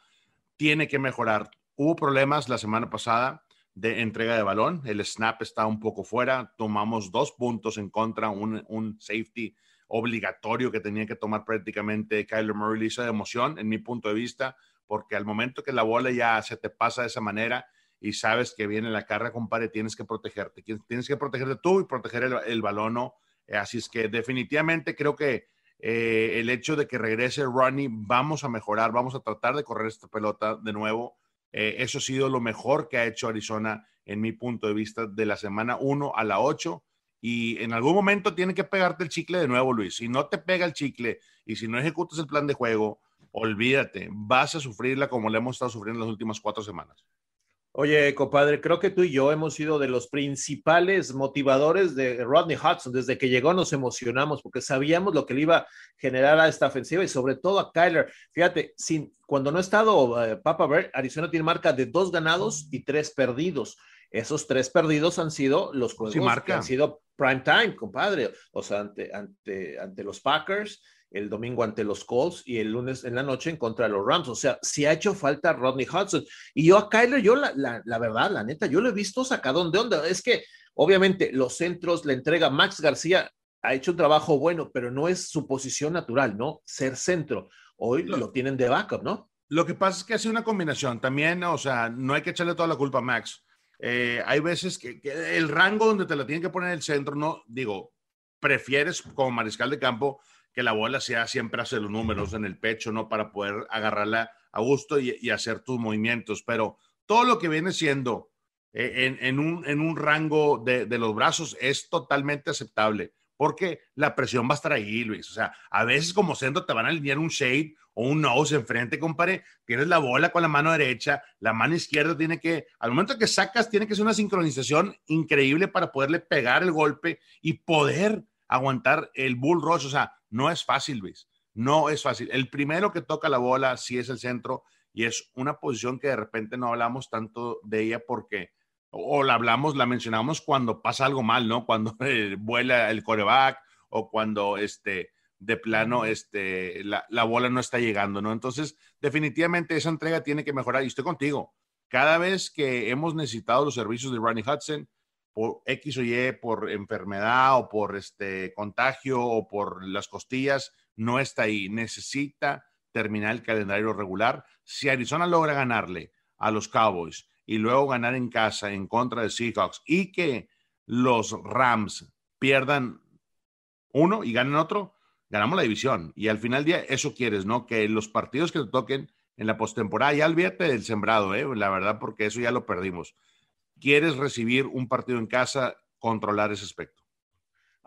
tiene que mejorar. Hubo problemas la semana pasada de entrega de balón. El snap está un poco fuera. Tomamos dos puntos en contra, un, un safety obligatorio que tenía que tomar prácticamente Kyler Murray. hizo de emoción, en mi punto de vista, porque al momento que la bola ya se te pasa de esa manera y sabes que viene la carga, compadre, tienes que protegerte. Tienes que protegerte tú y proteger el, balón. ¿no? Así es que definitivamente creo que eh, el hecho de que regrese Ronnie, vamos a mejorar, vamos a tratar de correr esta pelota de nuevo. Eh, eso ha sido lo mejor que ha hecho Arizona en mi punto de vista de la semana 1 a la 8 y en algún momento tiene que pegarte el chicle de nuevo, Luis. Si no te pega el chicle y si no ejecutas el plan de juego, olvídate, vas a sufrirla como le hemos estado sufriendo las últimas cuatro semanas. Oye, compadre, creo que tú y yo hemos sido de los principales motivadores de Rodney Hudson. Desde que llegó nos emocionamos porque sabíamos lo que le iba a generar a esta ofensiva y sobre todo a Kyler. Fíjate, sin, cuando no ha estado eh, Papa Bear, Arizona tiene marca de dos ganados y tres perdidos. Esos tres perdidos han sido los juegos que han sido prime time, compadre. O sea, ante, ante, ante los Packers, el domingo ante los Colts y el lunes en la noche en contra de los Rams. O sea, si ha hecho falta Rodney Hudson. Y yo a Kyler, yo la, la, verdad, la neta, yo lo he visto sacado de onda. Es que obviamente los centros, la entrega, Max García ha hecho un trabajo bueno, pero no es su posición natural, ¿no? Ser centro. Hoy lo, tienen de backup, ¿no? Lo que pasa es que hace una combinación. También, o sea, no hay que echarle toda la culpa a Max. Eh, hay veces que, el rango donde te la tienen que poner el centro, no, digo, prefieres como mariscal de campo que la bola sea siempre hace los números en el pecho, ¿no? Para poder agarrarla a gusto y, hacer tus movimientos. Pero todo lo que viene siendo eh, en, un, en, un, rango de, los brazos es totalmente aceptable porque la presión va a estar ahí, Luis. O sea, a veces como centro te van a alinear un shade o un nose enfrente, compadre. Tienes la bola con la mano derecha, la mano izquierda tiene que, al momento que sacas, tiene que ser una sincronización increíble para poderle pegar el golpe y poder aguantar el bull rush. O sea, no es fácil, Luis. No es fácil. El primero que toca la bola sí es el centro y es una posición que de repente no hablamos tanto de ella porque, o, la hablamos, la mencionamos cuando pasa algo mal, ¿no? Cuando eh, vuela el coreback o cuando este, de plano este, la, la, bola no está llegando, ¿no? Entonces, definitivamente esa entrega tiene que mejorar y estoy contigo. Cada vez que hemos necesitado los servicios de Ronnie Hudson, por X o Y, por enfermedad o por este contagio o por las costillas, no está ahí. Necesita terminar el calendario regular. Si Arizona logra ganarle a los Cowboys y luego ganar en casa en contra de Seahawks y que los Rams pierdan uno y ganen otro, ganamos la división. Y al final del día, eso quieres, ¿no? Que los partidos que te toquen en la postemporada, ya olvídate del sembrado, ¿eh? la verdad, porque eso ya lo perdimos quieres recibir un partido en casa, controlar ese aspecto.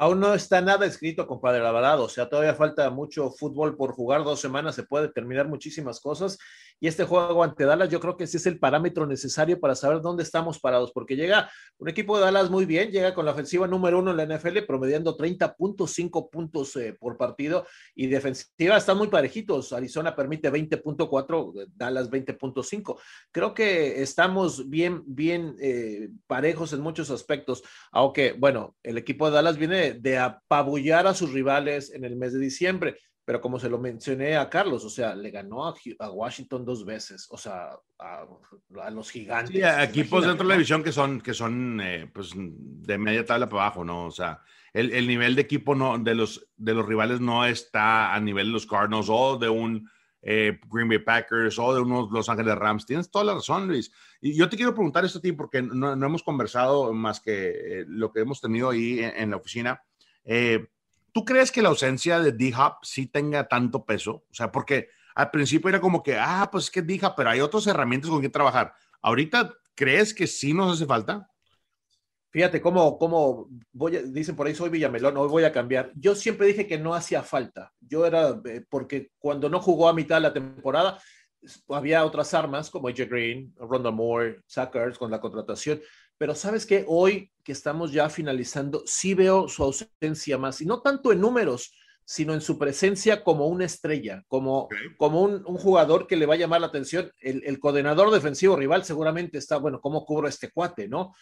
Aún no está nada escrito, compadre, la verdad. O sea, todavía falta mucho fútbol por jugar. Dos semanas se puede terminar muchísimas cosas. Y este juego ante Dallas, yo creo que ese es el parámetro necesario para saber dónde estamos parados, porque llega un equipo de Dallas muy bien, llega con la ofensiva número uno en la NFL, promediando 30.5 puntos eh, por partido y defensiva están muy parejitos. Arizona permite 20.4, Dallas 20.5. Creo que estamos bien, bien eh, parejos en muchos aspectos, aunque, bueno, el equipo de Dallas viene de apabullar a sus rivales en el mes de diciembre pero como se lo mencioné a Carlos, o sea, le ganó a, Washington dos veces, o sea, a, los gigantes. Sí, a equipos dentro de la división que son, que son eh, pues, de media tabla para abajo, ¿no? O sea, el, el, nivel de equipo no, de, los, de los rivales no está a nivel de los Cardinals o de un eh, Green Bay Packers o de unos Los Ángeles Rams. Tienes toda la razón, Luis. Y yo te quiero preguntar esto a ti porque no, no hemos conversado más que eh, lo que hemos tenido ahí en, la oficina. Eh, ¿Tú crees que la ausencia de D-Hop sí tenga tanto peso? O sea, porque al principio era como que, ah, pues es que D-Hop, pero hay otras herramientas con que trabajar. Ahorita, ¿crees que sí nos hace falta? Fíjate cómo, cómo voy dicen por ahí soy Villamelón, hoy voy a cambiar. Yo siempre dije que no hacía falta. Yo era, eh, porque cuando no jugó a mitad de la temporada, había otras armas como AJ Green, Ronda Moore, Sackers con la contratación. Pero sabes que hoy que estamos ya finalizando, sí veo su ausencia más, y no tanto en números, sino en su presencia como una estrella, como, como un, jugador que le va a llamar la atención. El, el, coordinador defensivo rival seguramente está, bueno, ¿cómo cubro este cuate, no?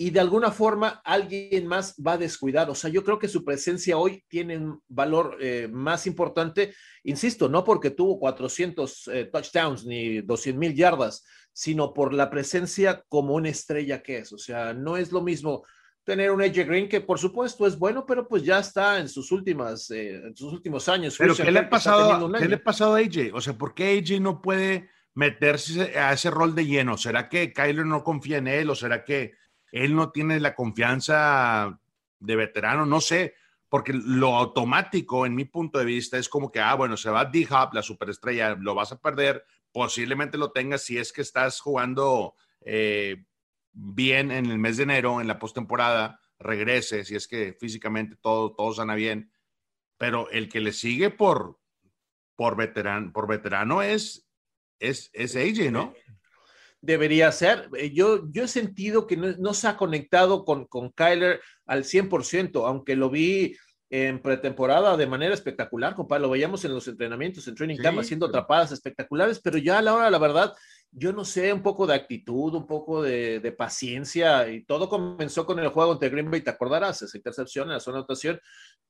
Y de alguna forma alguien más va a descuidar. O sea, yo creo que su presencia hoy tiene un valor eh, más importante, insisto, no porque tuvo 400 eh, touchdowns ni 200 mil yardas, sino por la presencia como una estrella que es. O sea, no es lo mismo tener un AJ Green que por supuesto es bueno, pero pues ya está en sus últimas, eh, en sus últimos años. Pero ¿qué le, ha pasado, ¿qué le ha pasado a AJ? O sea, ¿por qué AJ no puede meterse a ese rol de lleno? ¿Será que Kyler no confía en él o será que él no tiene la confianza de veterano, no sé, porque lo automático en mi punto de vista es como que, ah, bueno, se va D-Hop, la superestrella, lo vas a perder, posiblemente lo tengas si es que estás jugando eh, bien en el mes de enero, en la postemporada, regrese, si es que físicamente todo, todo sana bien, pero el que le sigue por, por, veterano, por veterano es, es, es AJ, ¿no? Debería ser. Eh, yo, yo he sentido que no, se ha conectado con, con Kyler al 100%, aunque lo vi en pretemporada de manera espectacular, compadre. Lo veíamos en los entrenamientos, en training camp, haciendo atrapadas espectaculares, pero ya a la hora, la verdad, yo no sé, un poco de actitud, un poco de, paciencia, y todo comenzó con el juego ante Green Bay, te acordarás, esa intercepción en la zona de anotación,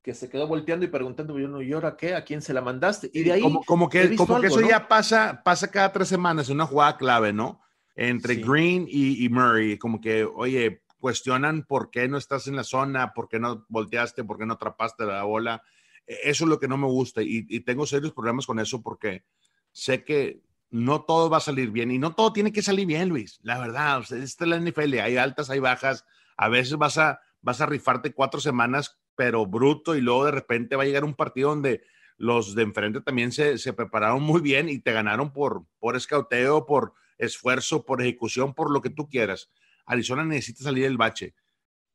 que se quedó volteando y preguntando, ¿y ahora qué? ¿A quién se la mandaste? Y de ahí. Como, que, como que eso ya pasa, pasa cada tres semanas, una jugada clave, ¿no? Entre Green y, Murray, como que, oye, cuestionan por qué no estás en la zona, por qué no volteaste, por qué no atrapaste la bola. E, eso es lo que no me gusta y, tengo serios problemas con eso porque sé que no todo va a salir bien y no todo tiene que salir bien, Luis. La verdad, esta es la NFL, hay altas, hay bajas. A veces vas a, vas a rifarte cuatro semanas, pero bruto, y luego de repente va a llegar un partido donde los de enfrente también se, se prepararon muy bien y te ganaron por, por escauteo, por, esfuerzo, por ejecución, por lo que tú quieras. Arizona necesita salir del bache.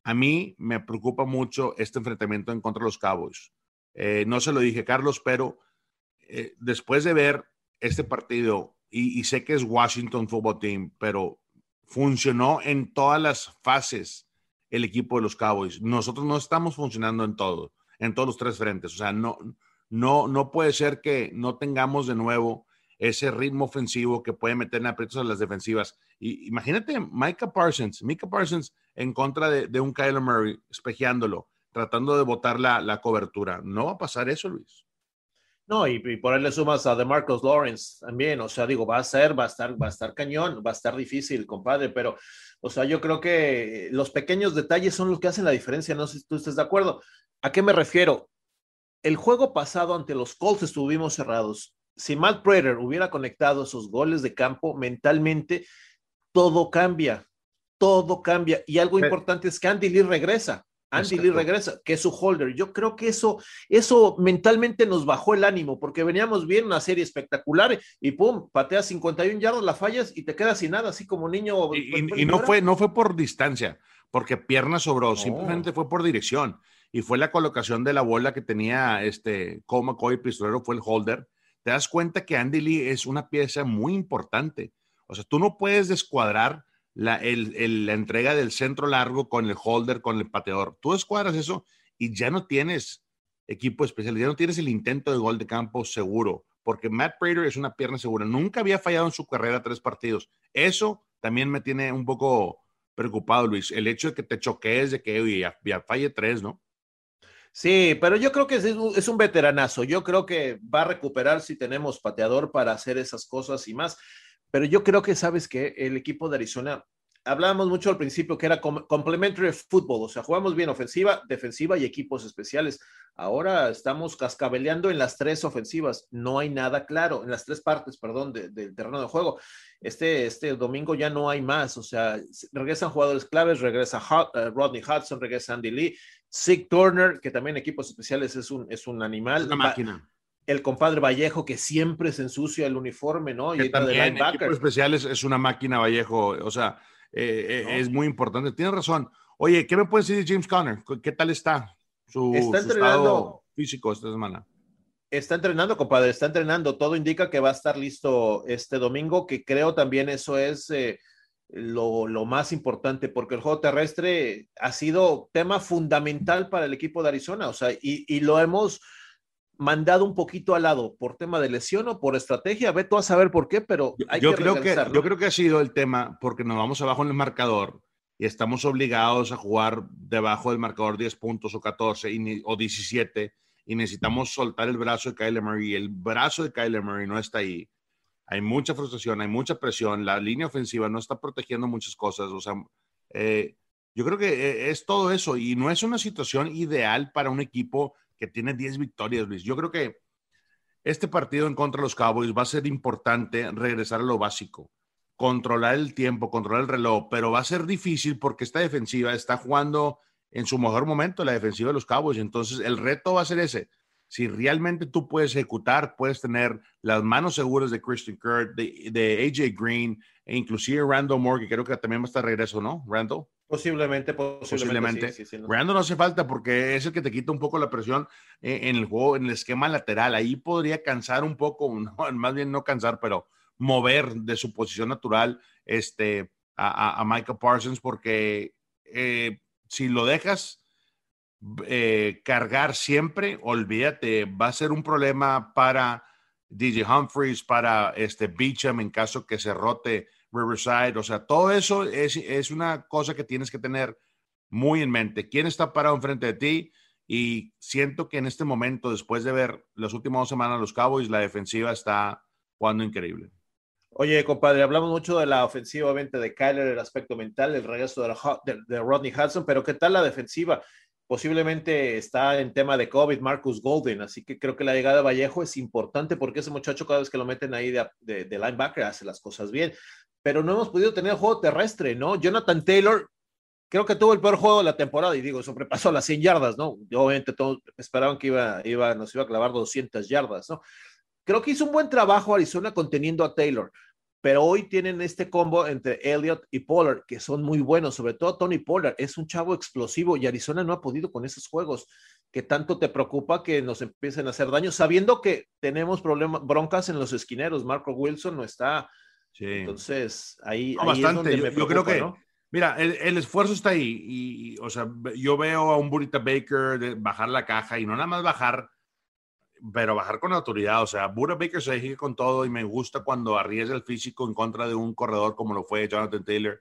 A mí me preocupa mucho este enfrentamiento en contra de los Cowboys. Eh, no se lo dije, Carlos, pero eh, después de ver este partido, y, sé que es Washington Football Team, pero funcionó en todas las fases el equipo de los Cowboys. Nosotros no estamos funcionando en todo, en todos los tres frentes. O sea, no, no, no puede ser que no tengamos de nuevo ese ritmo ofensivo que puede meter en aprietos a las defensivas. Y imagínate Micah Parsons, Micah Parsons en contra de, un Kyler Murray, espejeándolo, tratando de botar la, cobertura. No va a pasar eso, Luis. No, y, por ahí le sumas a DeMarcus Lawrence también, o sea, digo, va a ser, va a estar, va a estar cañón, va a estar difícil, compadre, pero, o sea, yo creo que los pequeños detalles son los que hacen la diferencia, no sé si tú estás de acuerdo. ¿A qué me refiero? El juego pasado ante los Colts estuvimos cerrados si Matt Prater hubiera conectado esos goles de campo mentalmente, todo cambia, todo cambia. Y algo importante es que Andy Lee regresa. Andy Lee regresa, que es su holder. Yo creo que eso, eso mentalmente nos bajó el ánimo, porque veníamos bien, una serie espectacular, y pum, pateas 51 yardas, la fallas y te quedas sin nada, así como niño. Y, no, fue, no fue por distancia, porque pierna sobró, simplemente fue por dirección. Y fue la colocación de la bola que tenía este Cole McCoy, pistolero, fue el holder te das cuenta que Andy Lee es una pieza muy importante. O sea, tú no puedes descuadrar la, entrega del centro largo con el holder, con el pateador. Tú descuadras eso y ya no tienes equipo especial, ya no tienes el intento de gol de campo seguro, porque Matt Prater es una pierna segura. Nunca había fallado en su carrera tres partidos. Eso también me tiene un poco preocupado, Luis. El hecho de que te choquees, de que ya falle tres, ¿no? Sí, pero yo creo que es, un veteranazo. Yo creo que va a recuperar si tenemos pateador para hacer esas cosas y más. Pero yo creo que, sabes que el equipo de Arizona, hablábamos mucho al principio que era complementary fútbol, o sea, jugamos bien ofensiva, defensiva y equipos especiales. Ahora estamos cascabeleando en las tres ofensivas. No hay nada claro, en las tres partes, perdón, del terreno de juego. Este, este domingo ya no hay más, o sea, regresan jugadores claves, regresa eh, Rodney Hudson, regresa Andy Lee, Sig Turner, que también equipos especiales es un, es un animal. una máquina. El compadre Vallejo, que siempre se ensucia el uniforme, ¿no? y también, equipos especiales es una máquina Vallejo, o sea, eh, eh, es muy importante. Tienes razón. Oye, ¿qué me puedes decir de James Conner? ¿Qué tal está su, está estado físico esta semana? Está entrenando, compadre, está entrenando. Todo indica que va a estar listo este domingo, que creo también eso es... Eh, lo, más importante, porque el juego terrestre ha sido tema fundamental para el equipo de Arizona, o sea, y, lo hemos mandado un poquito al lado por tema de lesión o por estrategia, ve tú a saber por qué, pero hay yo que creo que Yo creo que ha sido el tema porque nos vamos abajo en el marcador y estamos obligados a jugar debajo del marcador 10 puntos o 14 o 17 y necesitamos soltar el brazo de Kyler Murray y el brazo de Kyler Murray no está ahí. Hay mucha frustración, hay mucha presión, la línea ofensiva no está protegiendo muchas cosas, o sea, eh, yo creo que eh, es todo eso y no es una situación ideal para un equipo que tiene 10 victorias, Luis. Yo creo que este partido en contra de los Cowboys va a ser importante regresar a lo básico, controlar el tiempo, controlar el reloj, pero va a ser difícil porque esta defensiva está jugando en su mejor momento, la defensiva de los Cowboys. Entonces, el reto va a ser ese. Si realmente tú puedes ejecutar, puedes tener las manos seguras de Christian Kirk, de, AJ Green, e inclusive Randall Moore, que creo que también va a estar regreso, ¿no? Randall. Posiblemente, posiblemente. Randall no hace falta porque es el que te quita un poco la presión en el juego, en el esquema lateral. Ahí podría cansar un poco, más bien no cansar, pero mover de su posición natural este, a, a, Michael Parsons porque eh, si lo dejas eh, cargar siempre, olvídate, va a ser un problema para DJ Humphreys, para este Beecham en caso que se rote Riverside. O sea, todo eso es, es una cosa que tienes que tener muy en mente. ¿Quién está parado enfrente de ti? Y siento que en este momento, después de ver las últimas dos semanas los Cowboys, la defensiva está jugando increíble. Oye, compadre, hablamos mucho de la ofensiva, obviamente, de Kyler, el aspecto mental, el regreso de, Rodney Hudson, pero ¿qué tal la defensiva? Posiblemente está en tema de COVID Marcus Golden, así que creo que la llegada de Vallejo es importante porque ese muchacho cada vez que lo meten ahí de, de linebacker hace las cosas bien, pero no hemos podido tener juego terrestre, ¿no? Jonathan Taylor, creo que tuvo el peor juego de la temporada y digo, sobrepasó las 100 yardas, ¿no? obviamente todos esperaban que iba, iba, nos iba a clavar 200 yardas, ¿no? Creo que hizo un buen trabajo Arizona conteniendo a Taylor, pero hoy tienen este combo entre Elliott y Pollard, que son muy buenos, sobre todo Tony Pollard, es un chavo explosivo y Arizona no ha podido con esos juegos que tanto te preocupa que nos empiecen a hacer daño, sabiendo que tenemos problemas, broncas en los esquineros. Marco Wilson no está. Entonces, ahí, bastante. yo, creo que, mira, el, esfuerzo está ahí. Y, o sea, yo veo a un Burita Baker de bajar la caja y no nada más bajar pero bajar con autoridad. O sea, Buda Baker se dije con todo y me gusta cuando arriesga el físico en contra de un corredor como lo fue Jonathan Taylor.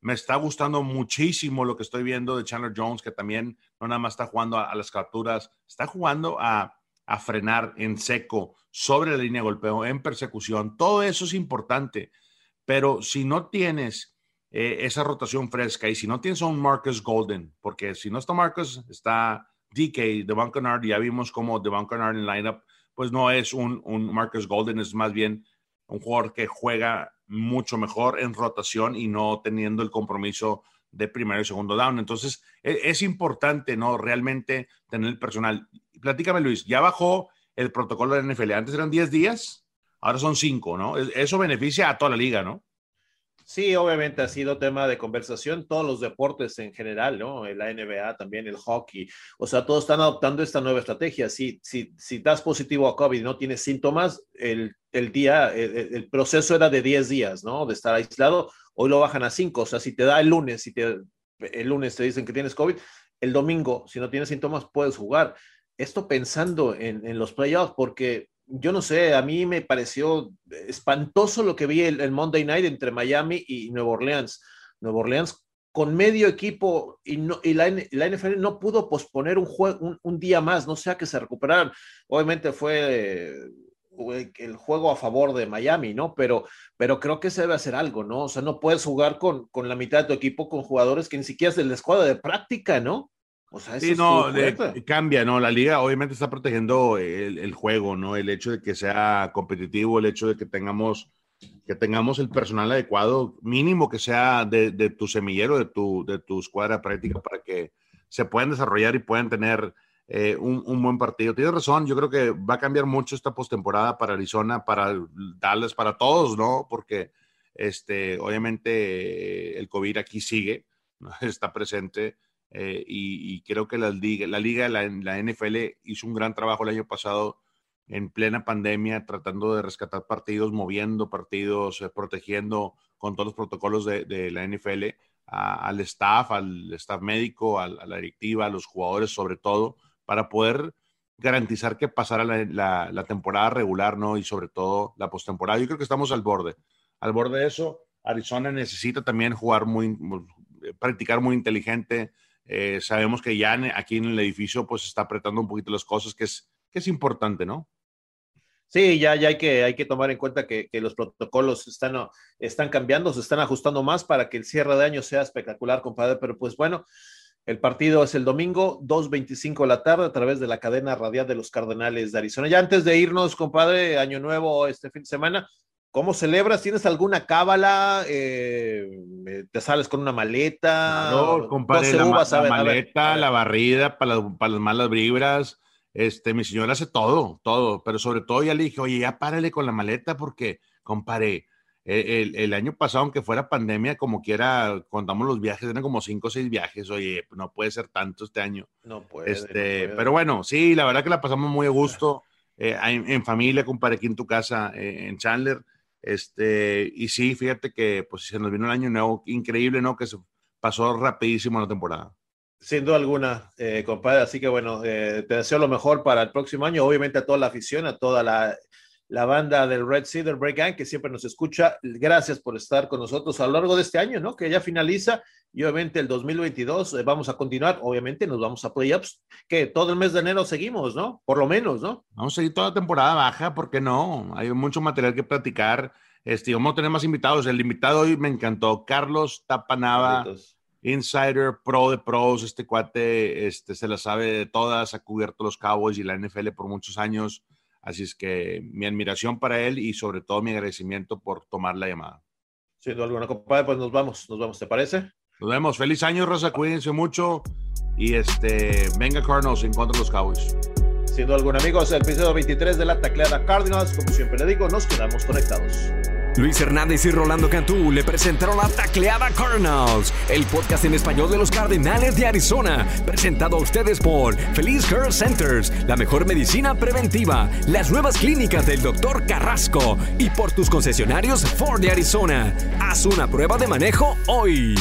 Me está gustando muchísimo lo que estoy viendo de Chandler Jones, que también no nada más está jugando a, las capturas, está jugando a, a, frenar en seco, sobre la línea de golpeo, en persecución. Todo eso es importante. Pero si no tienes eh, esa rotación fresca y si no tienes a un Marcus Golden, porque si no está Marcus, está DK, Devon Kennard, ya vimos como Devon Kennard en lineup, pues no es un, un Marcus Golden, es más bien un jugador que juega mucho mejor en rotación y no teniendo el compromiso de primero y segundo down. Entonces, es, es, importante, ¿no? Realmente tener el personal. Platícame, Luis, ya bajó el protocolo de la NFL. Antes eran 10 días, ahora son 5, ¿no? Eso beneficia a toda la liga, ¿no? Sí, obviamente ha sido tema de conversación, todos los deportes en general, ¿no? La NBA también, el hockey, o sea, todos están adoptando esta nueva estrategia. Si, si, si das positivo a COVID y no tienes síntomas, el, el día, el, proceso era de 10 días, ¿no? De estar aislado, hoy lo bajan a 5, o sea, si te da el lunes, si te, el lunes te dicen que tienes COVID, el domingo, si no tienes síntomas, puedes jugar. Esto pensando en, en los playoffs, porque yo no sé, a mí me pareció espantoso lo que vi el, Monday Night entre Miami y Nueva Orleans. Nueva Orleans con medio equipo y, no, y la, la, NFL no pudo posponer un, juego, un, día más, no sea que se recuperaran. Obviamente fue eh, el juego a favor de Miami, ¿no? Pero, pero creo que se debe hacer algo, ¿no? O sea, no puedes jugar con, con la mitad de tu equipo con jugadores que ni siquiera es de la escuadra de práctica, ¿no? O sea, sí, no, cambia, ¿no? La liga obviamente está protegiendo el, juego, ¿no? El hecho de que sea competitivo, el hecho de que tengamos, que tengamos el personal adecuado, mínimo que sea de, tu semillero, de tu, de tu escuadra práctica, para que se puedan desarrollar y puedan tener eh, un, buen partido. Tienes razón, yo creo que va a cambiar mucho esta postemporada para Arizona, para Dallas, para todos, ¿no? Porque este, obviamente el COVID aquí sigue, está presente eh, y, creo que la liga, la, liga la, la, NFL hizo un gran trabajo el año pasado en plena pandemia, tratando de rescatar partidos, moviendo partidos, eh, protegiendo con todos los protocolos de, de la NFL al staff, al staff médico, a, la directiva, a los jugadores sobre todo, para poder garantizar que pasara la, la, temporada regular, ¿no? Y sobre todo la postemporada. Yo creo que estamos al borde. Al borde de eso, Arizona necesita también jugar muy, practicar muy inteligente. Eh, sabemos que ya aquí en el edificio pues está apretando un poquito las cosas, que es, que es importante, ¿no? Sí, ya, ya hay, que, hay que tomar en cuenta que, los protocolos están, están cambiando, se están ajustando más para que el cierre de año sea espectacular, compadre. Pero pues bueno, el partido es el domingo, 2.25 de la tarde, a través de la cadena radial de los Cardenales de Arizona. Ya antes de irnos, compadre, año nuevo este fin de semana, ¿Cómo celebras? ¿Tienes alguna cábala? Eh, ¿Te sales con una maleta? No, compadre, la, maleta, la barrida para, para las malas vibras, este, mi señora hace todo, todo, pero sobre todo ya le dije, oye, ya párale con la maleta porque, compadre, e, el, año pasado, aunque fuera pandemia, como quiera, contamos los viajes, eran como cinco o seis viajes, oye, no puede ser tanto este año. No puede. Este, Pero bueno, sí, la verdad que la pasamos muy a gusto, eh, en, familia, compadre, aquí en tu casa, eh, en Chandler. Este, y sí, fíjate que pues se nos vino el año nuevo, increíble, ¿no? Que pasó rapidísimo la temporada. Sin duda alguna, eh, compadre. Así que bueno, eh, te deseo lo mejor para el próximo año. Obviamente a toda la afición, a toda la, banda del Red Cedar Break Gang que siempre nos escucha. Gracias por estar con nosotros a lo largo de este año, ¿no? Que ya finaliza y obviamente el 2022 eh, vamos a continuar. Obviamente nos vamos a playoffs, que todo el mes de enero seguimos, ¿no? Por lo menos, ¿no? Vamos a seguir toda la temporada baja, ¿por qué no? Hay mucho material que platicar. Este, vamos a tener más invitados. El invitado hoy me encantó, Carlos Tapanava insider, pro de pros, este cuate este, se la sabe de todas, ha cubierto los Cowboys y la NFL por muchos años, así es que mi admiración para él y sobre todo mi agradecimiento por tomar la llamada. Siendo alguna compadre, pues nos vamos, nos vamos, ¿te parece? Nos vemos, feliz año, Rosa, cuídense mucho y este, venga Cardinals en contra de los Cowboys. Siendo algún amigos, el episodio 23 de la tacleada Cardinals, como siempre le digo, nos quedamos conectados. Luis Hernández y Rolando Cantú le presentaron la Tacleada Cardinals, el podcast en español de los Cardenales de Arizona, presentado a ustedes por Feliz Care Centers, la mejor medicina preventiva, las nuevas clínicas del Dr. Carrasco y por tus concesionarios Ford de Arizona. Haz una prueba de manejo hoy.